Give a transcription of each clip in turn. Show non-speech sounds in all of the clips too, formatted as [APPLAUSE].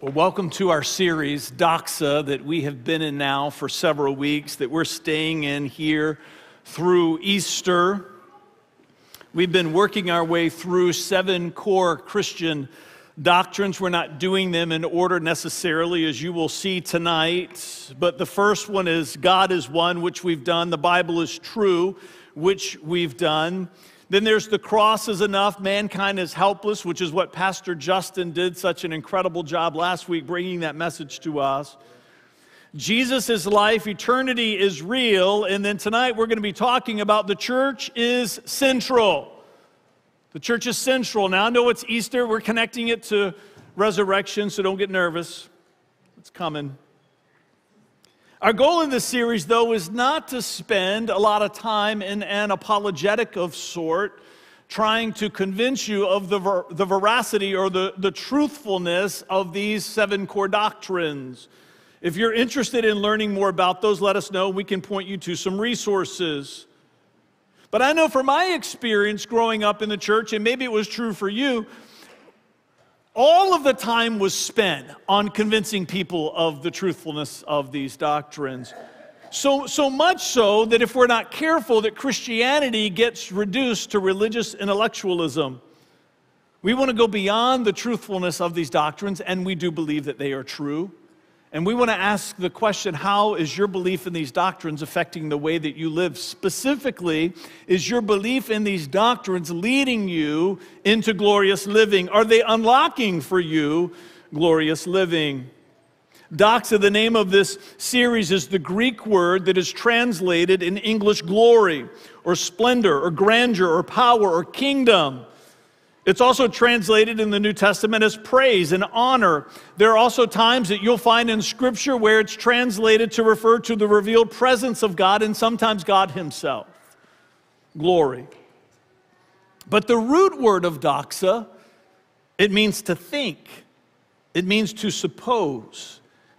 Well, welcome to our series, Doxa, that we have been in now for several weeks, that we're staying in here through Easter. We've been working our way through seven core Christian doctrines. We're not doing them in order necessarily, as you will see tonight. But the first one is God is one, which we've done. The Bible is true, which we've done. Then there's the cross is enough, mankind is helpless, which is what Pastor Justin did such an incredible job last week bringing that message to us. Jesus is life, eternity is real, and then tonight we're going to be talking about the church is central. The church is central. Now I know it's Easter, we're connecting it to resurrection, so don't get nervous. It's coming. Our goal in this series, though, is not to spend a lot of time in an apologetic of sort, trying to convince you of the, ver- the veracity or the, the truthfulness of these seven core doctrines. If you're interested in learning more about those, let us know. We can point you to some resources. But I know from my experience growing up in the church, and maybe it was true for you, all of the time was spent on convincing people of the truthfulness of these doctrines. So, so much so that if we're not careful, that Christianity gets reduced to religious intellectualism. We want to go beyond the truthfulness of these doctrines, and we do believe that they are true. And we want to ask the question how is your belief in these doctrines affecting the way that you live? Specifically, is your belief in these doctrines leading you into glorious living? Are they unlocking for you glorious living? Doxa, the name of this series, is the Greek word that is translated in English glory or splendor or grandeur or power or kingdom. It's also translated in the New Testament as praise and honor. There are also times that you'll find in Scripture where it's translated to refer to the revealed presence of God and sometimes God Himself. Glory. But the root word of doxa, it means to think, it means to suppose.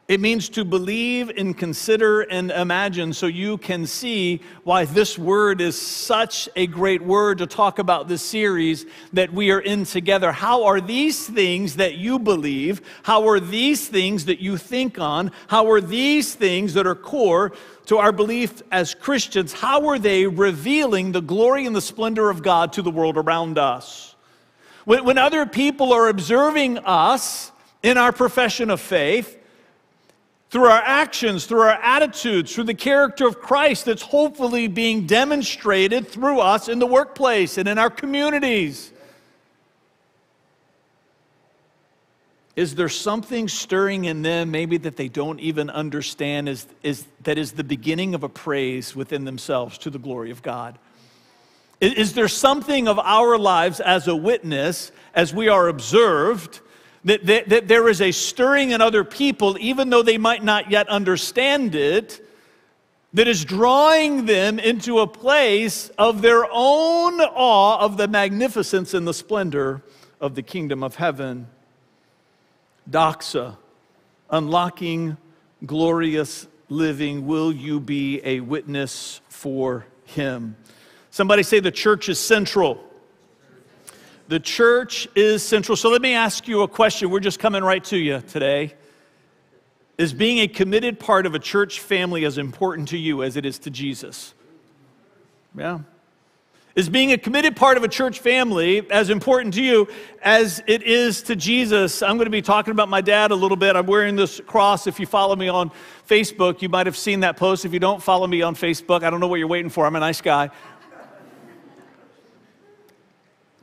It means to believe and consider and imagine so you can see why this word is such a great word to talk about this series that we are in together. How are these things that you believe? How are these things that you think on? How are these things that are core to our belief as Christians? How are they revealing the glory and the splendor of God to the world around us? When, when other people are observing us in our profession of faith, through our actions, through our attitudes, through the character of Christ that's hopefully being demonstrated through us in the workplace and in our communities. Is there something stirring in them, maybe that they don't even understand, is, is, that is the beginning of a praise within themselves to the glory of God? Is, is there something of our lives as a witness, as we are observed, that, that, that there is a stirring in other people, even though they might not yet understand it, that is drawing them into a place of their own awe of the magnificence and the splendor of the kingdom of heaven. Doxa, unlocking glorious living, will you be a witness for him? Somebody say the church is central. The church is central. So let me ask you a question. We're just coming right to you today. Is being a committed part of a church family as important to you as it is to Jesus? Yeah. Is being a committed part of a church family as important to you as it is to Jesus? I'm going to be talking about my dad a little bit. I'm wearing this cross. If you follow me on Facebook, you might have seen that post. If you don't follow me on Facebook, I don't know what you're waiting for. I'm a nice guy.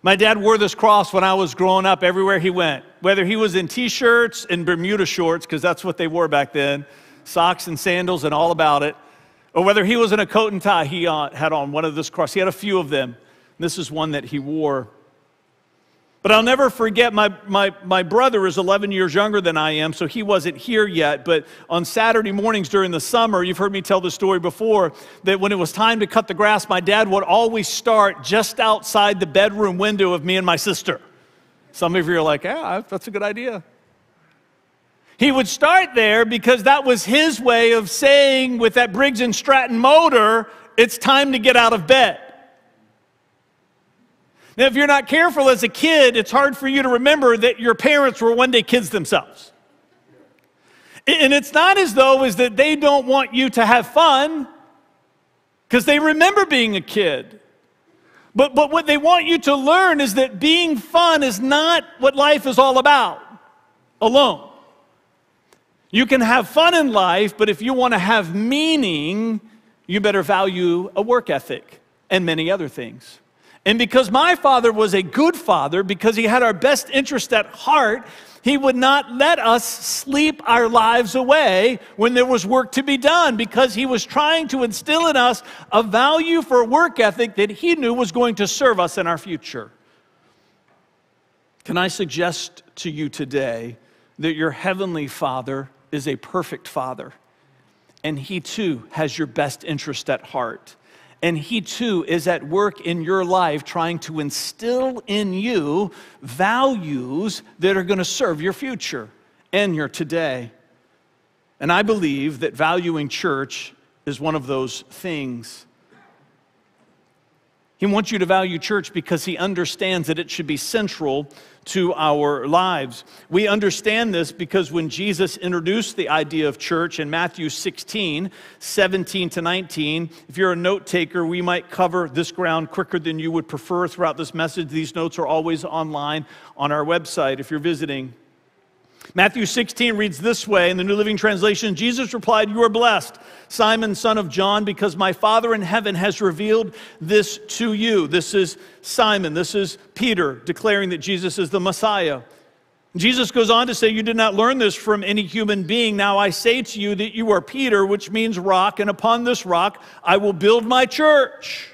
My dad wore this cross when I was growing up everywhere he went, whether he was in t shirts and Bermuda shorts, because that's what they wore back then, socks and sandals and all about it, or whether he was in a coat and tie, he uh, had on one of this cross. He had a few of them. This is one that he wore. But I'll never forget, my, my, my brother is 11 years younger than I am, so he wasn't here yet. But on Saturday mornings during the summer, you've heard me tell the story before, that when it was time to cut the grass, my dad would always start just outside the bedroom window of me and my sister. Some of you are like, yeah, that's a good idea. He would start there because that was his way of saying, with that Briggs and Stratton motor, it's time to get out of bed. Now, if you're not careful as a kid, it's hard for you to remember that your parents were one day kids themselves. And it's not as though is that they don't want you to have fun because they remember being a kid. But, but what they want you to learn is that being fun is not what life is all about alone. You can have fun in life, but if you want to have meaning, you better value a work ethic and many other things. And because my father was a good father, because he had our best interest at heart, he would not let us sleep our lives away when there was work to be done because he was trying to instill in us a value for work ethic that he knew was going to serve us in our future. Can I suggest to you today that your heavenly Father is a perfect Father and he too has your best interest at heart? And He too is at work in your life trying to instill in you values that are going to serve your future and your today. And I believe that valuing church is one of those things. He wants you to value church because he understands that it should be central to our lives. We understand this because when Jesus introduced the idea of church in Matthew 16, 17 to 19, if you're a note taker, we might cover this ground quicker than you would prefer throughout this message. These notes are always online on our website if you're visiting. Matthew 16 reads this way in the New Living Translation Jesus replied, You are blessed, Simon, son of John, because my Father in heaven has revealed this to you. This is Simon. This is Peter declaring that Jesus is the Messiah. Jesus goes on to say, You did not learn this from any human being. Now I say to you that you are Peter, which means rock, and upon this rock I will build my church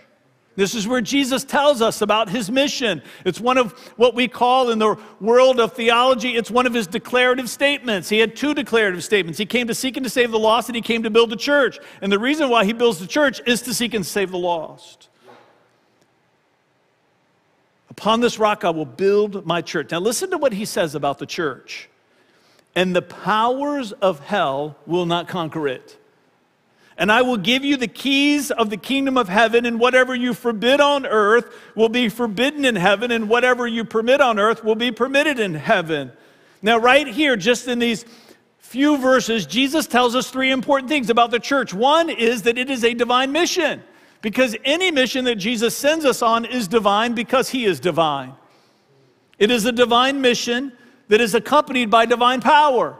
this is where Jesus tells us about his mission. It's one of what we call in the world of theology, it's one of his declarative statements. He had two declarative statements. He came to seek and to save the lost, and he came to build the church. And the reason why he builds the church is to seek and save the lost. Upon this rock I will build my church. Now listen to what he says about the church. And the powers of hell will not conquer it. And I will give you the keys of the kingdom of heaven, and whatever you forbid on earth will be forbidden in heaven, and whatever you permit on earth will be permitted in heaven. Now, right here, just in these few verses, Jesus tells us three important things about the church. One is that it is a divine mission, because any mission that Jesus sends us on is divine because he is divine. It is a divine mission that is accompanied by divine power.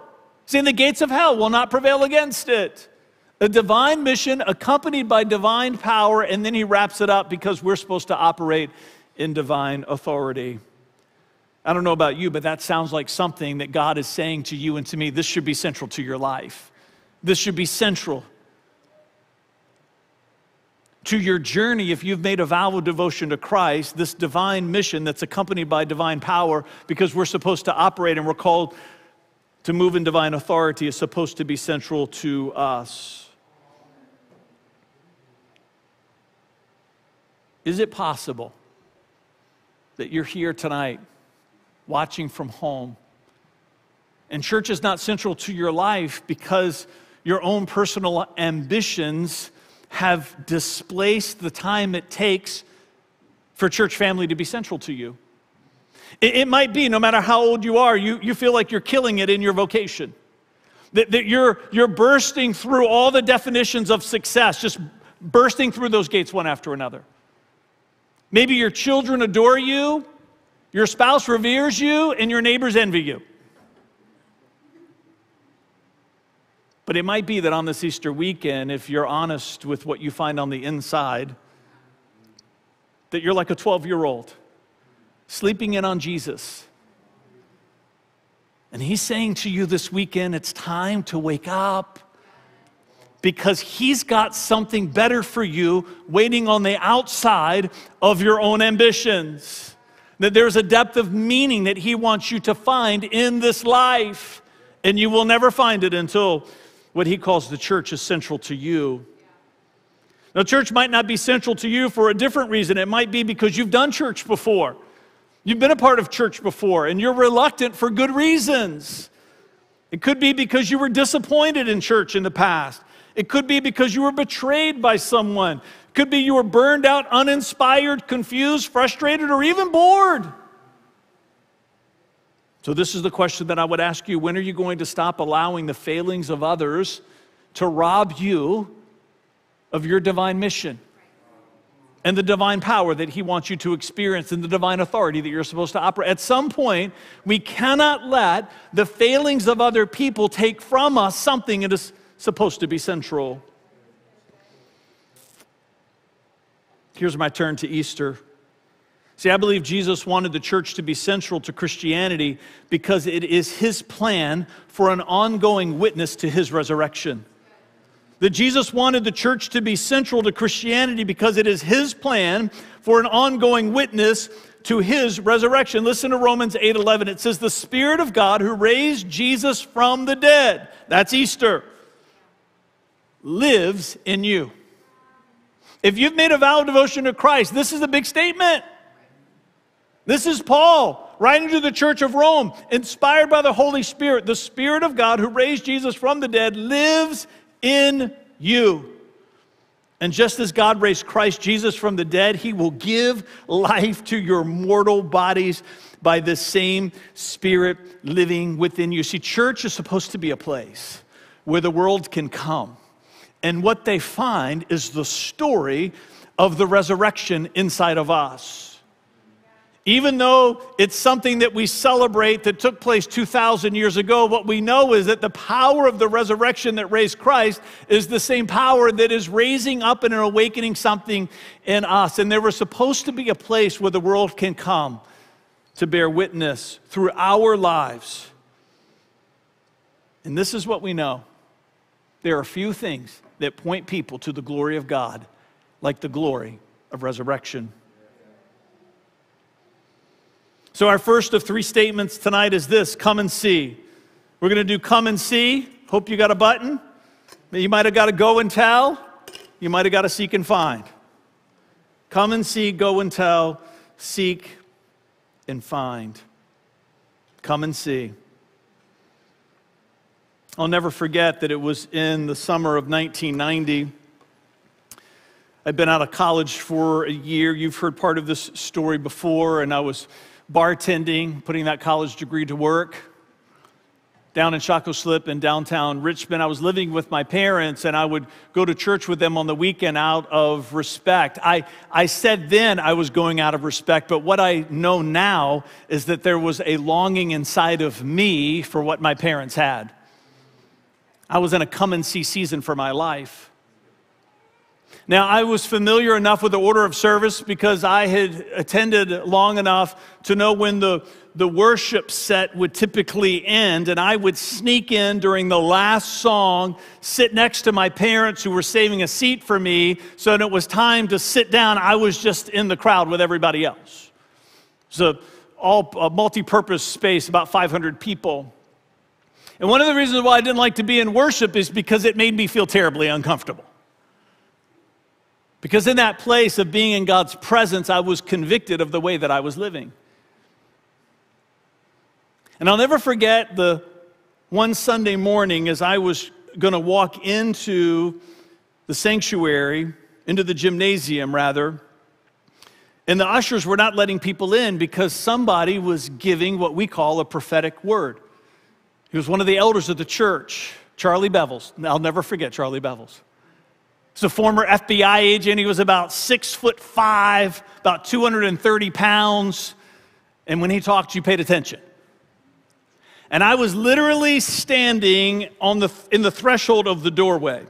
See, the gates of hell will not prevail against it a divine mission accompanied by divine power, and then he wraps it up because we're supposed to operate in divine authority. I don't know about you, but that sounds like something that God is saying to you and to me. This should be central to your life. This should be central to your journey if you've made a vow of devotion to Christ, this divine mission that's accompanied by divine power, because we're supposed to operate and we're called to move in divine authority, is supposed to be central to us. Is it possible that you're here tonight watching from home and church is not central to your life because your own personal ambitions have displaced the time it takes for church family to be central to you? It, it might be, no matter how old you are, you, you feel like you're killing it in your vocation. That, that you're, you're bursting through all the definitions of success, just bursting through those gates one after another. Maybe your children adore you, your spouse reveres you, and your neighbors envy you. But it might be that on this Easter weekend, if you're honest with what you find on the inside, that you're like a 12 year old sleeping in on Jesus. And he's saying to you this weekend, it's time to wake up because He's got something better for you waiting on the outside of your own ambitions. That there's a depth of meaning that He wants you to find in this life, and you will never find it until what He calls the church is central to you. Now, church might not be central to you for a different reason. It might be because you've done church before. You've been a part of church before, and you're reluctant for good reasons. It could be because you were disappointed in church in the past. It could be because you were betrayed by someone. It could be you were burned out, uninspired, confused, frustrated, or even bored. So, this is the question that I would ask you when are you going to stop allowing the failings of others to rob you of your divine mission? and the divine power that He wants you to experience and the divine authority that you're supposed to operate. At some point, we cannot let the failings of other people take from us something that is supposed to be central. Here's my turn to Easter. See, I believe Jesus wanted the church to be central to Christianity because it is his plan for an ongoing witness to his resurrection. That Jesus wanted the church to be central to Christianity because it is his plan for an ongoing witness to his resurrection. Listen to Romans 8:11. It says the spirit of God who raised Jesus from the dead, that's Easter, lives in you. If you've made a vow of devotion to Christ, this is a big statement. This is Paul writing to the church of Rome, inspired by the Holy Spirit. The Spirit of God who raised Jesus from the dead lives in you. And just as God raised Christ Jesus from the dead, he will give life to your mortal bodies by the same Spirit living within you. See, church is supposed to be a place where the world can come. And what they find is the story of the resurrection inside of us. Even though it's something that we celebrate that took place 2,000 years ago, what we know is that the power of the resurrection that raised Christ is the same power that is raising up and awakening something in us. And there was supposed to be a place where the world can come to bear witness through our lives. And this is what we know there are a few things that point people to the glory of God like the glory of resurrection. So, our first of three statements tonight is this come and see. We're going to do come and see. Hope you got a button. You might have got to go and tell. You might have got to seek and find. Come and see, go and tell, seek and find. Come and see. I'll never forget that it was in the summer of 1990. I'd been out of college for a year. You've heard part of this story before, and I was bartending, putting that college degree to work down in Shockoe Slip in downtown Richmond. I was living with my parents and I would go to church with them on the weekend out of respect. I, I said then I was going out of respect, but what I know now is that there was a longing inside of me for what my parents had. I was in a come and see season for my life. Now, I was familiar enough with the order of service because I had attended long enough to know when the, the worship set would typically end, and I would sneak in during the last song, sit next to my parents who were saving a seat for me. So when it was time to sit down, I was just in the crowd with everybody else. So, all a multi-purpose space, about 500 people. And one of the reasons why I didn't like to be in worship is because it made me feel terribly uncomfortable. Because in that place of being in God's presence, I was convicted of the way that I was living. And I'll never forget the one Sunday morning as I was going to walk into the sanctuary, into the gymnasium rather, and the ushers were not letting people in because somebody was giving what we call a prophetic word. He was one of the elders of the church, Charlie Bevels. I'll never forget Charlie Bevels. He's a former FBI agent. He was about six foot five, about 230 pounds. And when he talked, you paid attention. And I was literally standing on the, in the threshold of the doorway.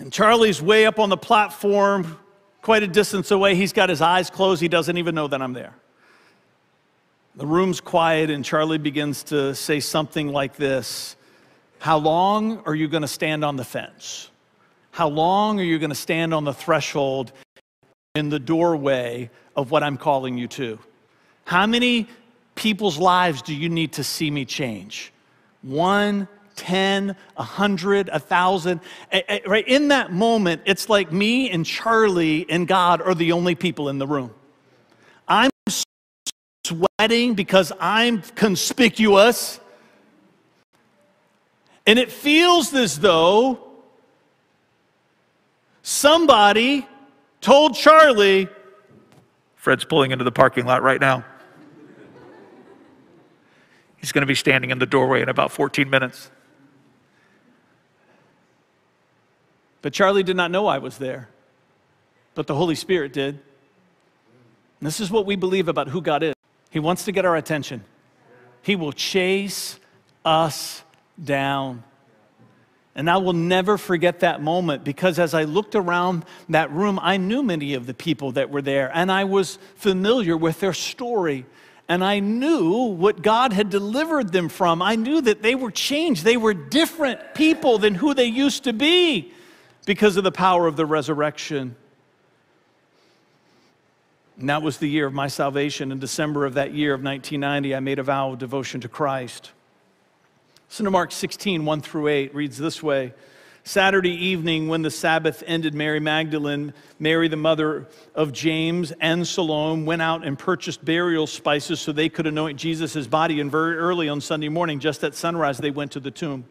And Charlie's way up on the platform, quite a distance away. He's got his eyes closed. He doesn't even know that I'm there. The room's quiet, and Charlie begins to say something like this how long are you going to stand on the fence? How long are you going to stand on the threshold in the doorway of what I'm calling you to? How many people's lives do you need to see me change? One, ten, a hundred, a thousand. Right in that moment, it's like me and Charlie and God are the only people in the room. Sweating because I'm conspicuous. And it feels as though somebody told Charlie, Fred's pulling into the parking lot right now. He's going to be standing in the doorway in about 14 minutes. But Charlie did not know I was there, but the Holy Spirit did. And this is what we believe about who God is He wants to get our attention, He will chase us down. And I will never forget that moment because as I looked around that room, I knew many of the people that were there and I was familiar with their story. And I knew what God had delivered them from. I knew that they were changed. They were different people than who they used to be because of the power of the resurrection. And that was the year of my salvation. In December of that year of 1990, I made a vow of devotion to Christ. Listen to Mark 16, 1 through 8, reads this way. Saturday evening, when the Sabbath ended, Mary Magdalene, Mary the mother of James, and Salome went out and purchased burial spices so they could anoint Jesus' body. And very early on Sunday morning, just at sunrise, they went to the tomb.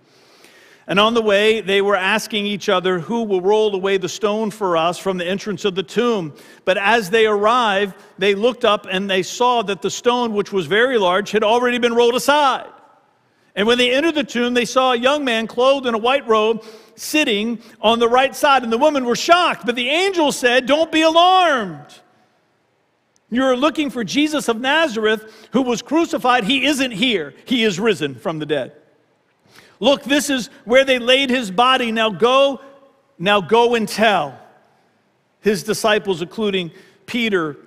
And on the way, they were asking each other, Who will roll away the stone for us from the entrance of the tomb? But as they arrived, they looked up and they saw that the stone, which was very large, had already been rolled aside. And when they entered the tomb, they saw a young man clothed in a white robe sitting on the right side. And the women were shocked. But the angel said, Don't be alarmed. You're looking for Jesus of Nazareth who was crucified. He isn't here, he is risen from the dead. Look, this is where they laid his body. Now go, now go and tell his disciples, including Peter,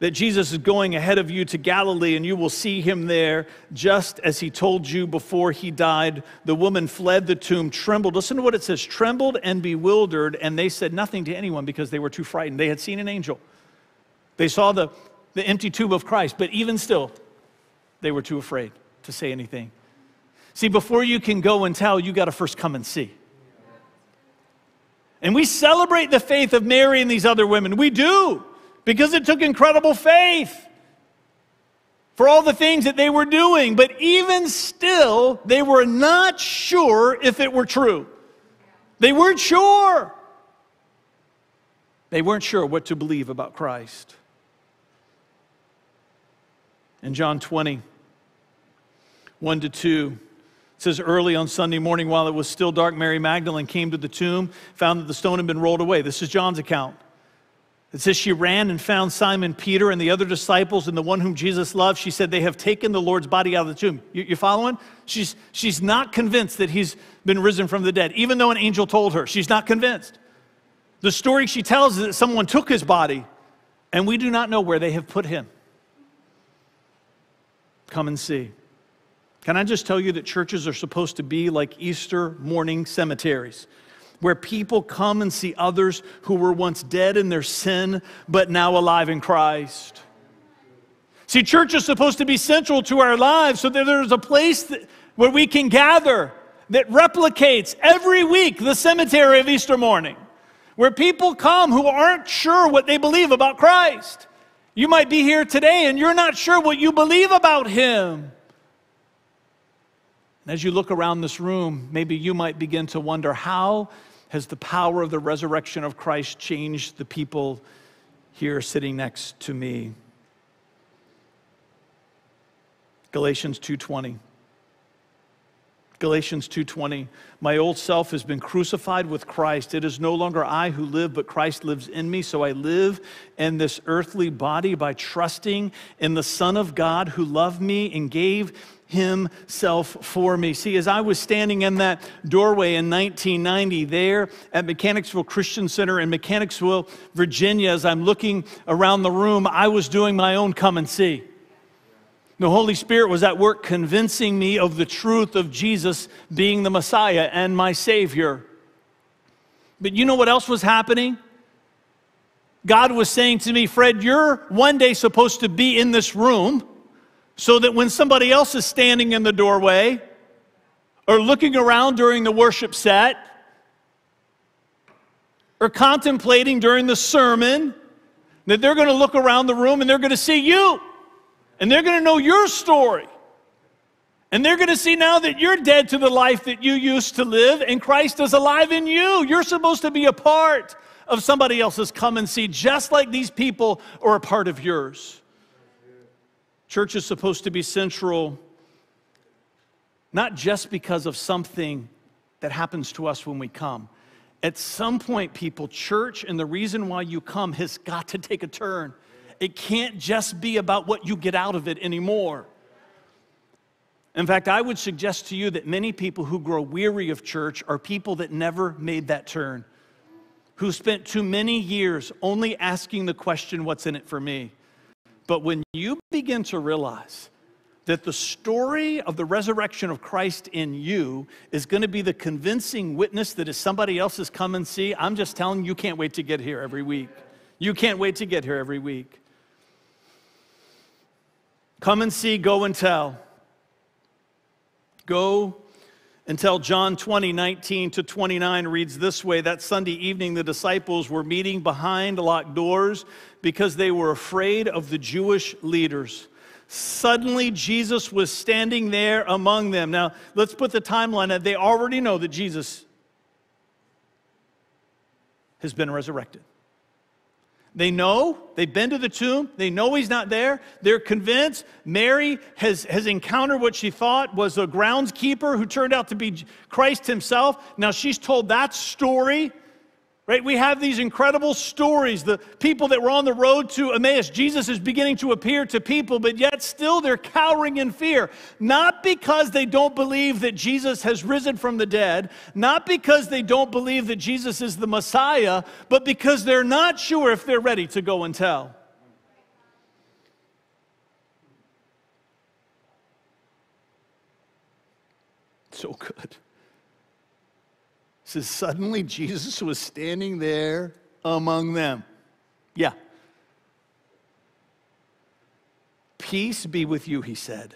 that Jesus is going ahead of you to Galilee and you will see him there just as he told you before he died. The woman fled the tomb, trembled. Listen to what it says trembled and bewildered, and they said nothing to anyone because they were too frightened. They had seen an angel, they saw the, the empty tomb of Christ, but even still, they were too afraid to say anything. See, before you can go and tell, you got to first come and see. And we celebrate the faith of Mary and these other women. We do because it took incredible faith for all the things that they were doing. But even still, they were not sure if it were true. They weren't sure. They weren't sure what to believe about Christ. In John 20, 1 to 2, it says, Early on Sunday morning, while it was still dark, Mary Magdalene came to the tomb, found that the stone had been rolled away. This is John's account. It says she ran and found Simon Peter and the other disciples and the one whom Jesus loved. She said, They have taken the Lord's body out of the tomb. You, you following? She's, she's not convinced that he's been risen from the dead, even though an angel told her. She's not convinced. The story she tells is that someone took his body, and we do not know where they have put him. Come and see. Can I just tell you that churches are supposed to be like Easter morning cemeteries? where people come and see others who were once dead in their sin, but now alive in Christ. See, church is supposed to be central to our lives so that there's a place that, where we can gather that replicates every week the cemetery of Easter morning, where people come who aren't sure what they believe about Christ. You might be here today and you're not sure what you believe about Him. As you look around this room, maybe you might begin to wonder how has the power of the resurrection of Christ changed the people here sitting next to me? Galatians 2:20 Galatians 2:20 My old self has been crucified with Christ. It is no longer I who live but Christ lives in me. So I live in this earthly body by trusting in the son of God who loved me and gave himself for me. See, as I was standing in that doorway in 1990 there at Mechanicsville Christian Center in Mechanicsville, Virginia, as I'm looking around the room, I was doing my own come and see. The Holy Spirit was at work convincing me of the truth of Jesus being the Messiah and my Savior. But you know what else was happening? God was saying to me, Fred, you're one day supposed to be in this room so that when somebody else is standing in the doorway or looking around during the worship set or contemplating during the sermon, that they're going to look around the room and they're going to see you and they're going to know your story. And they're going to see now that you're dead to the life that you used to live and Christ is alive in you. You're supposed to be a part of somebody else's come and see, just like these people are a part of yours. Church is supposed to be central not just because of something that happens to us when we come. At some point, people, church and the reason why you come has got to take a turn. It can't just be about what you get out of it anymore. In fact, I would suggest to you that many people who grow weary of church are people that never made that turn, who spent too many years only asking the question, What's in it for me? But when you begin to realize that the story of the resurrection of Christ in you is going to be the convincing witness that if somebody else has come and see, I'm just telling you, you can't wait to get here every week. You can't wait to get here every week. Come and see, go and tell. Go tell John 20, 19 to 29 reads this way That Sunday evening, the disciples were meeting behind locked doors because they were afraid of the Jewish leaders. Suddenly, Jesus was standing there among them. Now, let's put the timeline that they already know that Jesus has been resurrected. They know, they've been to the tomb, they know he's not there. They're convinced. Mary has, has encountered what she thought was a groundskeeper who turned out to be Christ himself. Now she's told that story Right? We have these incredible stories. The people that were on the road to Emmaus, Jesus is beginning to appear to people, but yet still they're cowering in fear. Not because they don't believe that Jesus has risen from the dead, not because they don't believe that Jesus is the Messiah, but because they're not sure if they're ready to go and tell. So good says, Suddenly Jesus was standing there among them. Yeah. Peace be with you, he said.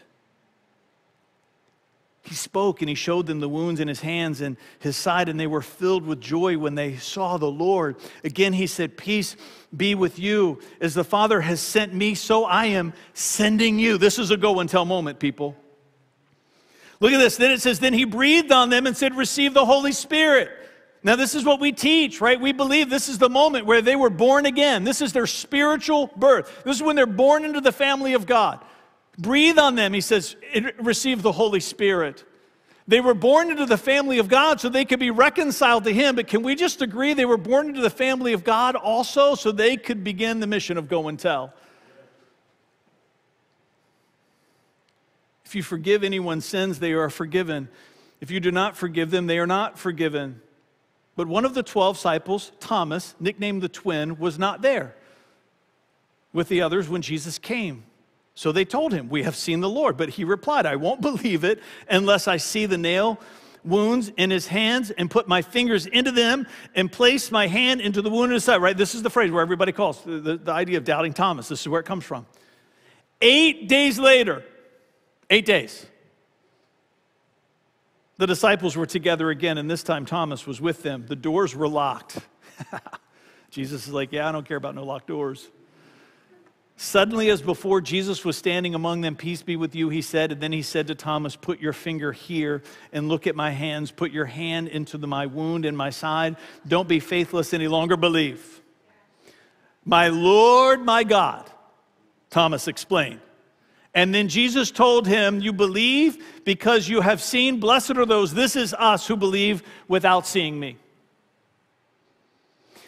He spoke and he showed them the wounds in his hands and his side, and they were filled with joy when they saw the Lord. Again, he said, Peace be with you. As the Father has sent me, so I am sending you. This is a go and tell moment, people. Look at this. Then it says, Then he breathed on them and said, Receive the Holy Spirit. Now, this is what we teach, right? We believe this is the moment where they were born again. This is their spiritual birth. This is when they're born into the family of God. Breathe on them, he says, receive the Holy Spirit. They were born into the family of God so they could be reconciled to Him. But can we just agree they were born into the family of God also so they could begin the mission of go and tell? If you forgive anyone's sins, they are forgiven. If you do not forgive them, they are not forgiven. But one of the 12 disciples, Thomas, nicknamed the twin, was not there with the others when Jesus came. So they told him, We have seen the Lord. But he replied, I won't [LAUGHS] believe it unless I see the nail wounds in his hands and put my fingers into them and place my hand into the wound in his side. Right? This is the phrase where everybody calls the, the, the idea of doubting Thomas. This is where it comes from. Eight days later, Eight days. The disciples were together again, and this time Thomas was with them. The doors were locked. [LAUGHS] Jesus is like, Yeah, I don't care about no locked doors. Suddenly, as before, Jesus was standing among them. Peace be with you, he said. And then he said to Thomas, Put your finger here and look at my hands. Put your hand into the, my wound in my side. Don't be faithless any longer, believe. My Lord, my God, Thomas explained. And then Jesus told him, You believe because you have seen. Blessed are those. This is us who believe without seeing me.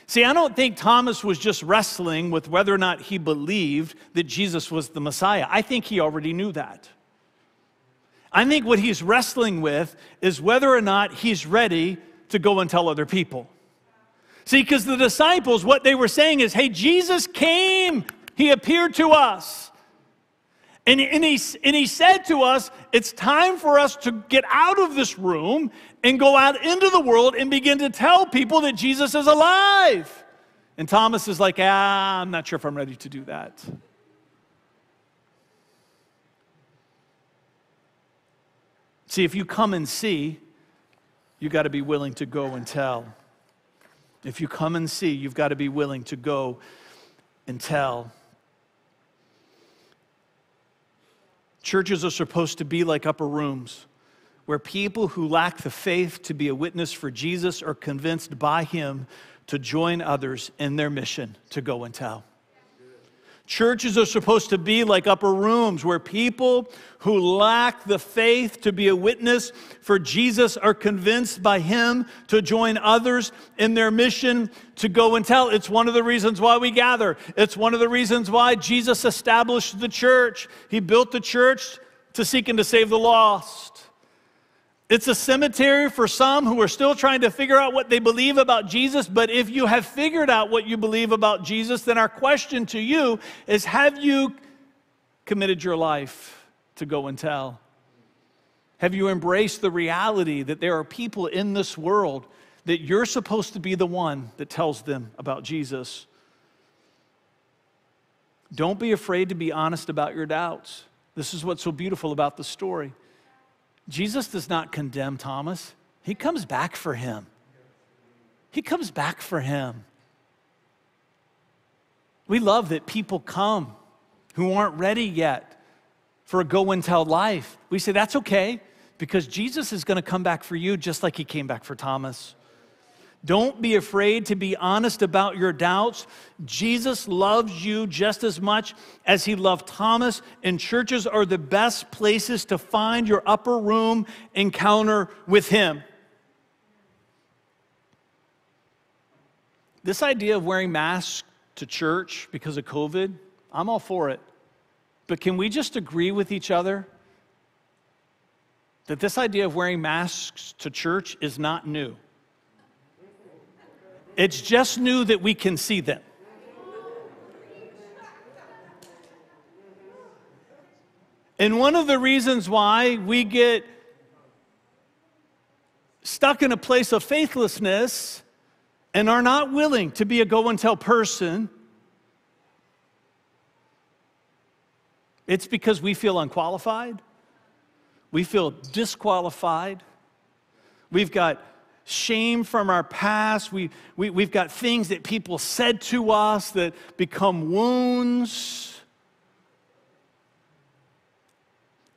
See, I don't think Thomas was just wrestling with whether or not he believed that Jesus was the Messiah. I think he already knew that. I think what he's wrestling with is whether or not he's ready to go and tell other people. See, because the disciples, what they were saying is, hey, Jesus came, he appeared to us. And, and, he, and he said to us, It's time for us to get out of this room and go out into the world and begin to tell people that Jesus is alive. And Thomas is like, Ah, I'm not sure if I'm ready to do that. See, if you come and see, you got to be willing to go and tell. If you come and see, you've got to be willing to go and tell. Churches are supposed to be like upper rooms where people who lack the faith to be a witness for Jesus are convinced by him to join others in their mission to go and tell. Churches are supposed to be like upper rooms where people who lack the faith to be a witness for Jesus are convinced by Him to join others in their mission to go and tell. It's one of the reasons why we gather. It's one of the reasons why Jesus established the church. He built the church to seek and to save the lost. It's a cemetery for some who are still trying to figure out what they believe about Jesus. But if you have figured out what you believe about Jesus, then our question to you is Have you committed your life to go and tell? Have you embraced the reality that there are people in this world that you're supposed to be the one that tells them about Jesus? Don't be afraid to be honest about your doubts. This is what's so beautiful about the story. Jesus does not condemn Thomas, he comes back for him. He comes back for him. We love that people come who aren't ready yet for a go and tell life. We say that's okay because Jesus is going to come back for you just like he came back for Thomas. Don't be afraid to be honest about your doubts. Jesus loves you just as much as he loved Thomas, and churches are the best places to find your upper room encounter with him. This idea of wearing masks to church because of COVID, I'm all for it. But can we just agree with each other that this idea of wearing masks to church is not new? It's just new that we can see them. And one of the reasons why we get stuck in a place of faithlessness and are not willing to be a go and tell person, it's because we feel unqualified, we feel disqualified, we've got shame from our past. We, we, we've got things that people said to us that become wounds.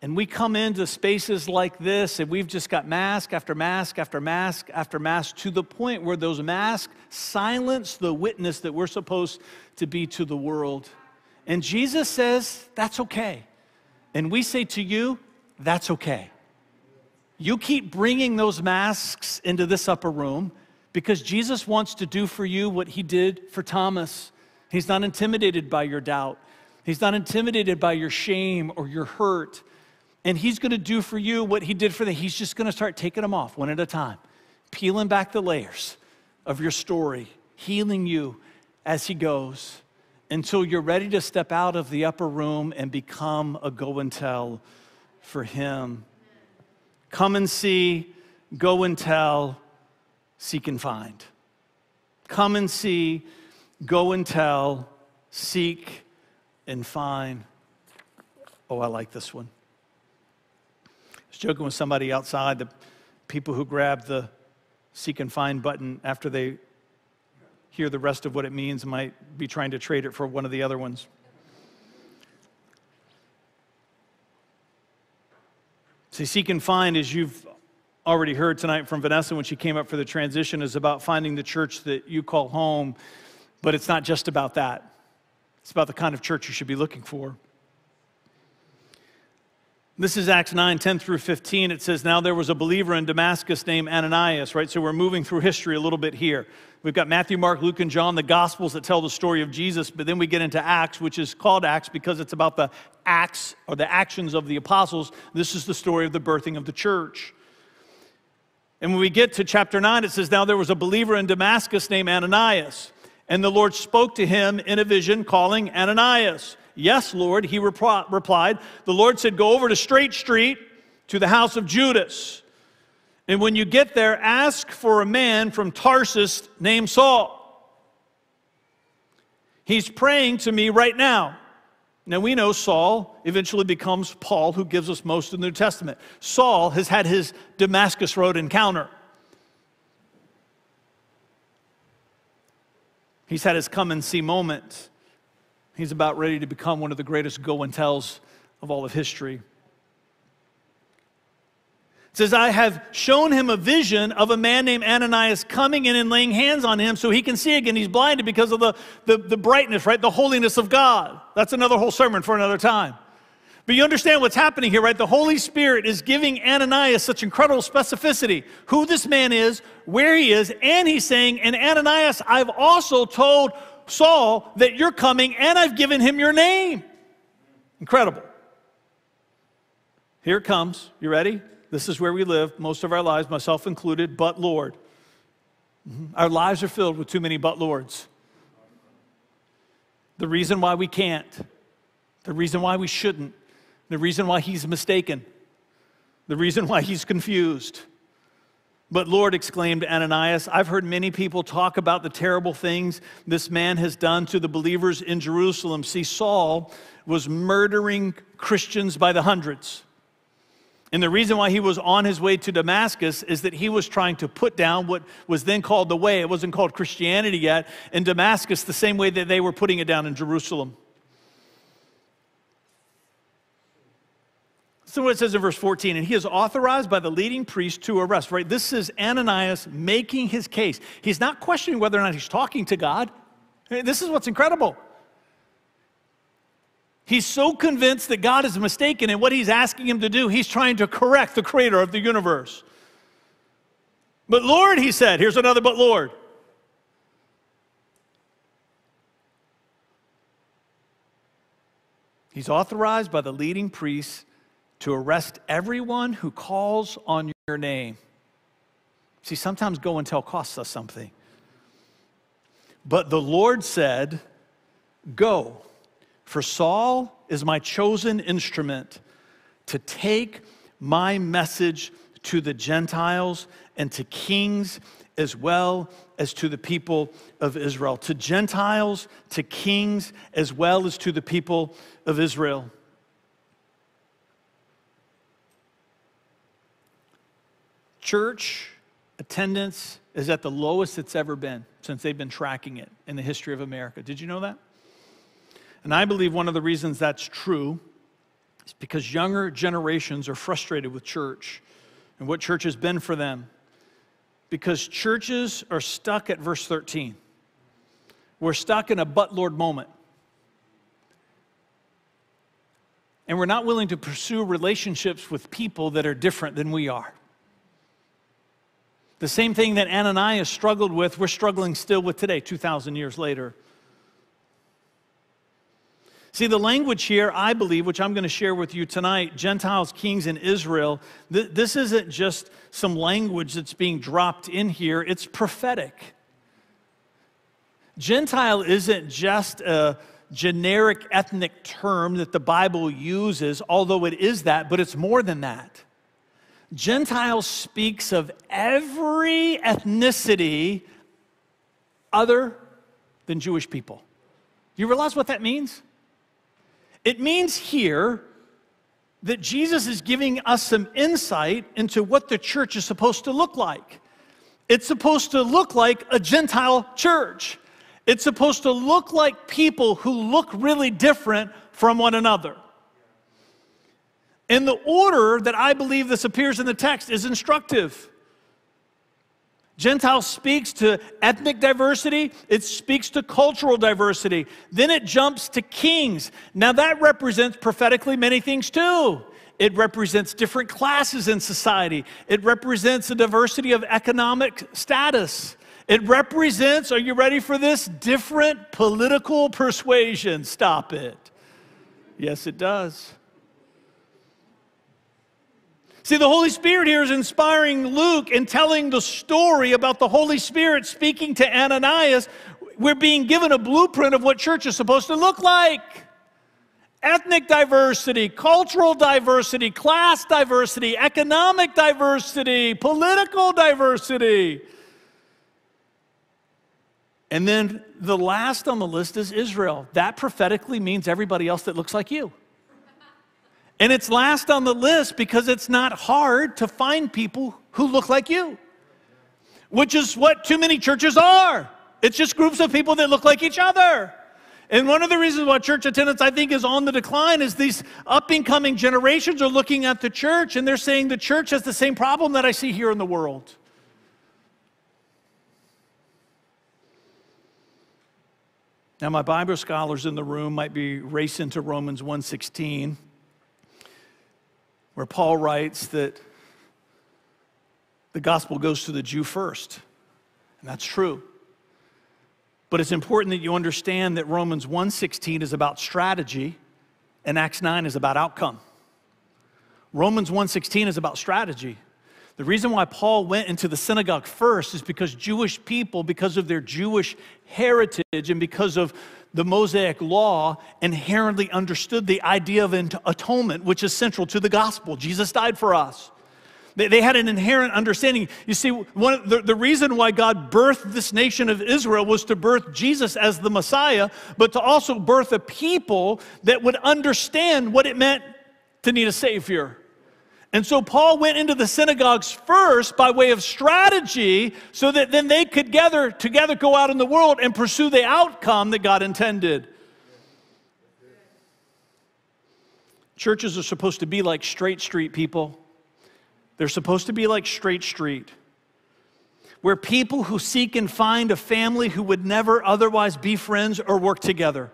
And we come into spaces like this, and we've just got mask after mask after mask after mask to the point where those masks silence the witness that we're supposed to be to the world. And Jesus says, That's okay. And we say to you, That's okay. You keep bringing those masks into this upper room because Jesus wants to do for you what he did for Thomas. He's not intimidated by your doubt, he's not intimidated by your shame or your hurt. And he's going to do for you what he did for them. He's just going to start taking them off one at a time, peeling back the layers of your story, healing you as he goes until you're ready to step out of the upper room and become a go and tell for him. Come and see, go and tell, seek and find. Come and see, go and tell, seek and find. Oh, I like this one. I was joking with somebody outside, the people who grab the seek and find button after they hear the rest of what it means might be trying to trade it for one of the other ones. See, seek and find, as you've already heard tonight from Vanessa when she came up for the transition, is about finding the church that you call home. But it's not just about that, it's about the kind of church you should be looking for. This is Acts 9, 10 through 15. It says, Now there was a believer in Damascus named Ananias, right? So we're moving through history a little bit here. We've got Matthew, Mark, Luke, and John, the Gospels that tell the story of Jesus, but then we get into Acts, which is called Acts because it's about the acts or the actions of the apostles. This is the story of the birthing of the church. And when we get to chapter 9, it says, Now there was a believer in Damascus named Ananias, and the Lord spoke to him in a vision, calling Ananias. Yes, Lord, he replied. The Lord said, Go over to Straight Street to the house of Judas. And when you get there, ask for a man from Tarsus named Saul. He's praying to me right now. Now we know Saul eventually becomes Paul, who gives us most of the New Testament. Saul has had his Damascus Road encounter. He's had his come and see moment. He's about ready to become one of the greatest go and tells of all of history. says, I have shown him a vision of a man named Ananias coming in and laying hands on him so he can see again. He's blinded because of the, the, the brightness, right? The holiness of God. That's another whole sermon for another time. But you understand what's happening here, right? The Holy Spirit is giving Ananias such incredible specificity who this man is, where he is, and he's saying, And Ananias, I've also told Saul that you're coming, and I've given him your name. Incredible. Here it comes. You ready? This is where we live most of our lives, myself included, but Lord. Mm-hmm. Our lives are filled with too many but Lords. The reason why we can't, the reason why we shouldn't, the reason why he's mistaken, the reason why he's confused. But Lord, exclaimed Ananias, I've heard many people talk about the terrible things this man has done to the believers in Jerusalem. See, Saul was murdering Christians by the hundreds. And the reason why he was on his way to Damascus is that he was trying to put down what was then called the way. It wasn't called Christianity yet in Damascus, the same way that they were putting it down in Jerusalem. So what it says in verse 14, and he is authorized by the leading priest to arrest, right? This is Ananias making his case. He's not questioning whether or not he's talking to God. This is what's incredible. He's so convinced that God is mistaken in what he's asking him to do, he's trying to correct the creator of the universe. But Lord, he said, here's another but Lord. He's authorized by the leading priests to arrest everyone who calls on your name. See, sometimes go and tell costs us something. But the Lord said, Go, for Saul is my chosen instrument to take my message to the Gentiles and to kings as well as to the people of Israel. To Gentiles, to kings, as well as to the people of Israel. Church attendance is at the lowest it's ever been since they've been tracking it in the history of America. Did you know that? And I believe one of the reasons that's true is because younger generations are frustrated with church and what church has been for them. Because churches are stuck at verse 13. We're stuck in a but Lord moment. And we're not willing to pursue relationships with people that are different than we are. The same thing that Ananias struggled with, we're struggling still with today, 2,000 years later. See, the language here, I believe, which I'm going to share with you tonight, Gentiles, kings, and Israel, th- this isn't just some language that's being dropped in here, it's prophetic. Gentile isn't just a generic ethnic term that the Bible uses, although it is that, but it's more than that. Gentile speaks of every ethnicity other than Jewish people. Do you realize what that means? It means here that Jesus is giving us some insight into what the church is supposed to look like. It's supposed to look like a Gentile church. It's supposed to look like people who look really different from one another. And the order that I believe this appears in the text is instructive. Gentile speaks to ethnic diversity, it speaks to cultural diversity. Then it jumps to kings. Now, that represents prophetically many things too. It represents different classes in society, it represents a diversity of economic status. It represents, are you ready for this? Different political persuasion. Stop it. Yes, it does. See, the Holy Spirit here is inspiring Luke and telling the story about the Holy Spirit speaking to Ananias. We're being given a blueprint of what church is supposed to look like ethnic diversity, cultural diversity, class diversity, economic diversity, political diversity. And then the last on the list is Israel. That prophetically means everybody else that looks like you. And it's last on the list because it's not hard to find people who look like you, which is what too many churches are. It's just groups of people that look like each other. And one of the reasons why church attendance, I think, is on the decline is these up and coming generations are looking at the church and they're saying the church has the same problem that I see here in the world. Now, my Bible scholars in the room might be racing to Romans 1:16, where Paul writes that the gospel goes to the Jew first. And that's true. But it's important that you understand that Romans 1:16 is about strategy and Acts 9 is about outcome. Romans 1:16 is about strategy. The reason why Paul went into the synagogue first is because Jewish people, because of their Jewish heritage and because of the Mosaic law, inherently understood the idea of atonement, which is central to the gospel. Jesus died for us. They, had an inherent understanding. You see, one, the, the reason why God birthed this nation of Israel was to birth Jesus as the Messiah, but to also birth a people that would understand what it meant to need a Savior. And so Paul went into the synagogues first by way of strategy so that then they could gather, together go out in the world and pursue the outcome that God intended. Churches are supposed to be like straight street people. They're supposed to be like Straight Street, where people who seek and find a family who would never otherwise be friends or work together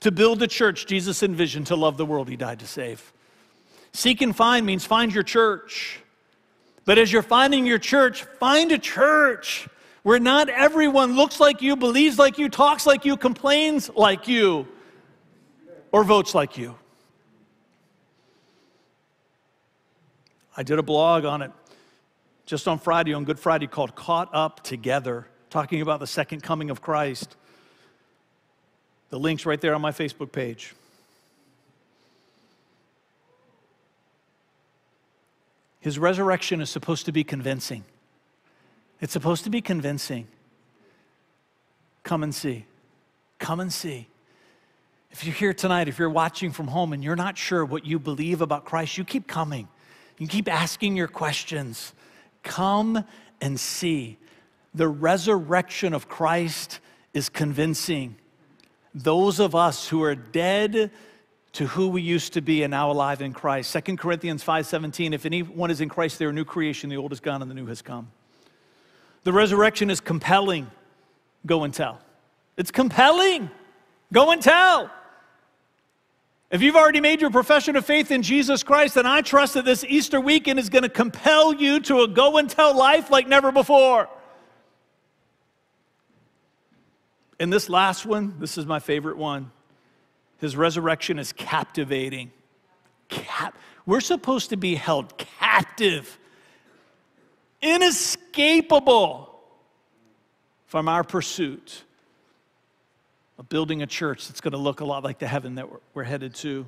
to build a church Jesus envisioned to love the world he died to save. Seek and find means find your church. But as you're finding your church, find a church where not everyone looks like you, believes like you, talks like you, complains like you, or votes like you. I did a blog on it just on Friday, on Good Friday, called Caught Up Together, talking about the second coming of Christ. The link's right there on my Facebook page. His resurrection is supposed to be convincing. It's supposed to be convincing. Come and see. Come and see. If you're here tonight, if you're watching from home and you're not sure what you believe about Christ, you keep coming. You keep asking your questions. Come and see. The resurrection of Christ is convincing. Those of us who are dead to who we used to be and now alive in Christ. 2 Corinthians 5:17 if anyone is in Christ they're a new creation the old is gone and the new has come. The resurrection is compelling. Go and tell. It's compelling. Go and tell. If you've already made your profession of faith in Jesus Christ, then I trust that this Easter weekend is going to compel you to a go and tell life like never before. And this last one, this is my favorite one. His resurrection is captivating. Cap- We're supposed to be held captive, inescapable from our pursuit of building a church that's going to look a lot like the heaven that we're, we're headed to.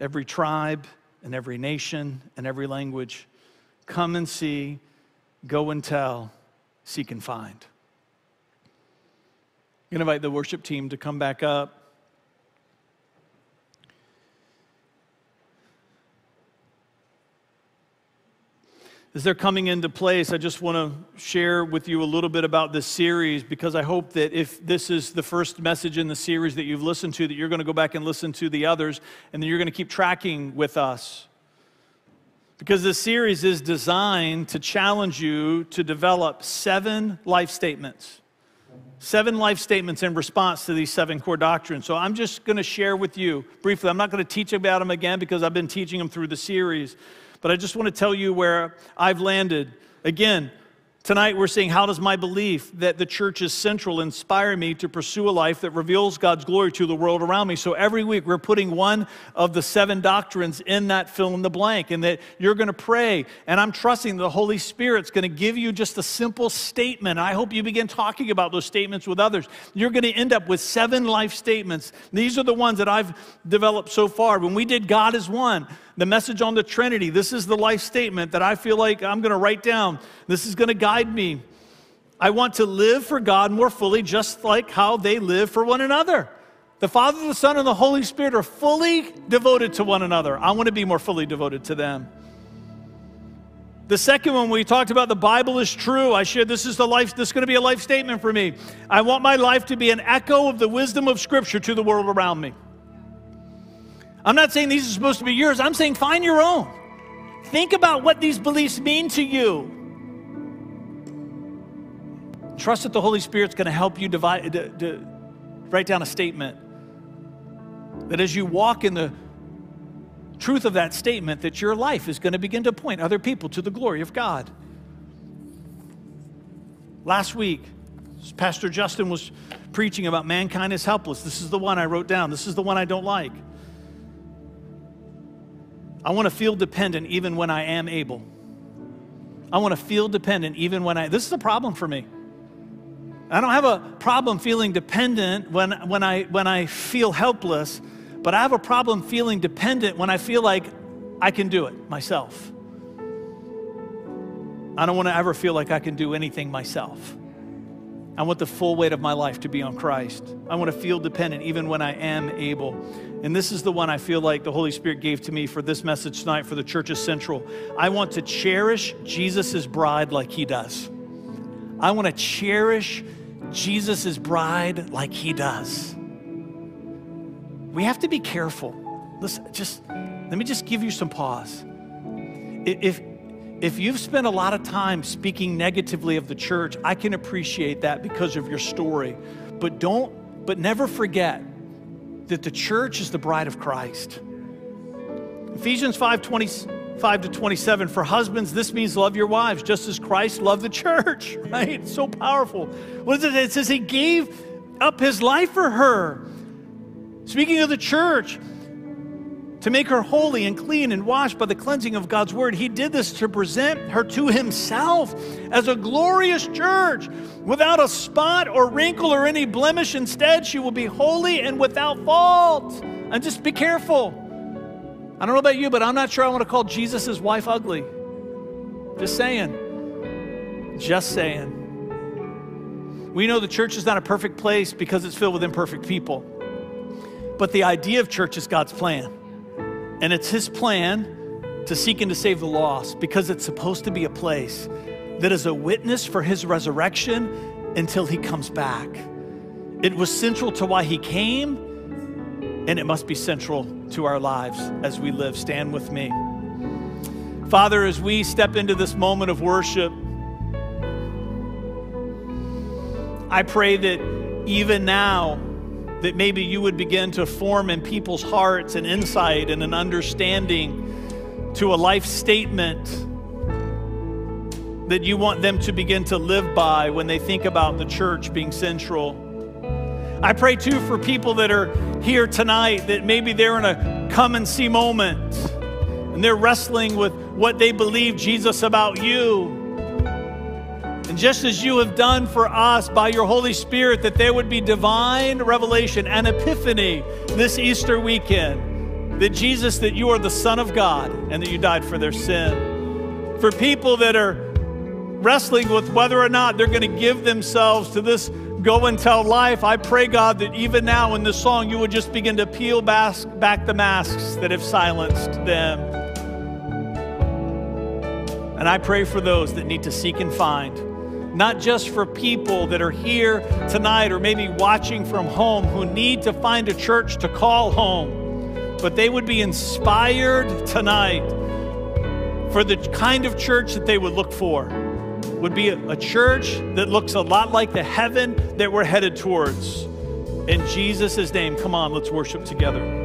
Every tribe and every nation and every language, come and see, go and tell, seek and find. Invite the worship team to come back up. as they're coming into place, I just want to share with you a little bit about this series because I hope that if this is the first message in the series that you've listened to, that you're going to go back and listen to the others and then you're going to keep tracking with us. Because this series is designed to challenge you to develop seven life statements. Seven life statements in response to these seven core doctrines. So I'm just going to share with you briefly. I'm not going to teach about them again because I've been teaching them through the series. But I just want to tell you where I've landed. Again, Tonight, we're seeing how does my belief that the church is central inspire me to pursue a life that reveals God's glory to the world around me? So every week, we're putting one of the seven doctrines in that fill in the blank, and that you're going to pray. And I'm trusting the Holy Spirit's going to give you just a simple statement. I hope you begin talking about those statements with others. You're going to end up with seven life statements. These are the ones that I've developed so far. When we did God is one, the message on the Trinity. This is the life statement that I feel like I'm going to write down. This is going to guide me. I want to live for God more fully, just like how they live for one another. The Father, the Son, and the Holy Spirit are fully devoted to one another. I want to be more fully devoted to them. The second one, we talked about the Bible is true. I shared this is the life, this is going to be a life statement for me. I want my life to be an echo of the wisdom of Scripture to the world around me. I'm not saying these are supposed to be yours, I'm saying find your own. Think about what these beliefs mean to you. Trust that the Holy Spirit's going to help you divide, to, to write down a statement that as you walk in the truth of that statement that your life is going to begin to point other people to the glory of God. Last week, Pastor Justin was preaching about mankind is helpless. This is the one I wrote down. This is the one I don't like. I want to feel dependent even when I am able. I want to feel dependent even when I, this is a problem for me. I don't have a problem feeling dependent when, when, I, when I feel helpless, but I have a problem feeling dependent when I feel like I can do it myself. I don't want to ever feel like I can do anything myself. I want the full weight of my life to be on Christ. I want to feel dependent even when I am able. And this is the one I feel like the Holy Spirit gave to me for this message tonight for the Church of Central. I want to cherish Jesus' bride like he does. I want to cherish Jesus' bride like he does. We have to be careful. Listen, just let me just give you some pause. If if you've spent a lot of time speaking negatively of the church, I can appreciate that because of your story. But don't, but never forget that the church is the bride of Christ. Ephesians 5 25 to 27 for husbands this means love your wives just as christ loved the church [LAUGHS] right it's so powerful what is it it says he gave up his life for her speaking of the church to make her holy and clean and washed by the cleansing of God's word. He did this to present her to himself as a glorious church without a spot or wrinkle or any blemish. Instead, she will be holy and without fault. And just be careful. I don't know about you, but I'm not sure I want to call Jesus' wife ugly. Just saying. Just saying. We know the church is not a perfect place because it's filled with imperfect people. But the idea of church is God's plan. And it's His plan to seek and to save the lost because it's supposed to be a place that is a witness for His resurrection until He comes back. It was central to why He came, and it must be central to our lives as we live. Stand with me. Father, as we step into this moment of worship, I pray that even now, that maybe you would begin to form in people's hearts an insight and an understanding to a life statement that you want them to begin to live by when they think about the church being central. I pray too for people that are here tonight that maybe they're in a come and see moment and they're wrestling with what they believe Jesus about you. And just as you have done for us by your Holy Spirit, that there would be divine revelation and epiphany this Easter weekend. That Jesus, that you are the Son of God and that you died for their sin. For people that are wrestling with whether or not they're going to give themselves to this go and tell life, I pray, God, that even now in this song, you would just begin to peel back the masks that have silenced them. And I pray for those that need to seek and find not just for people that are here tonight or maybe watching from home who need to find a church to call home, but they would be inspired tonight for the kind of church that they would look for. Would be a, church that looks a lot like the heaven that we're headed towards. In Jesus' name, come on, let's worship together.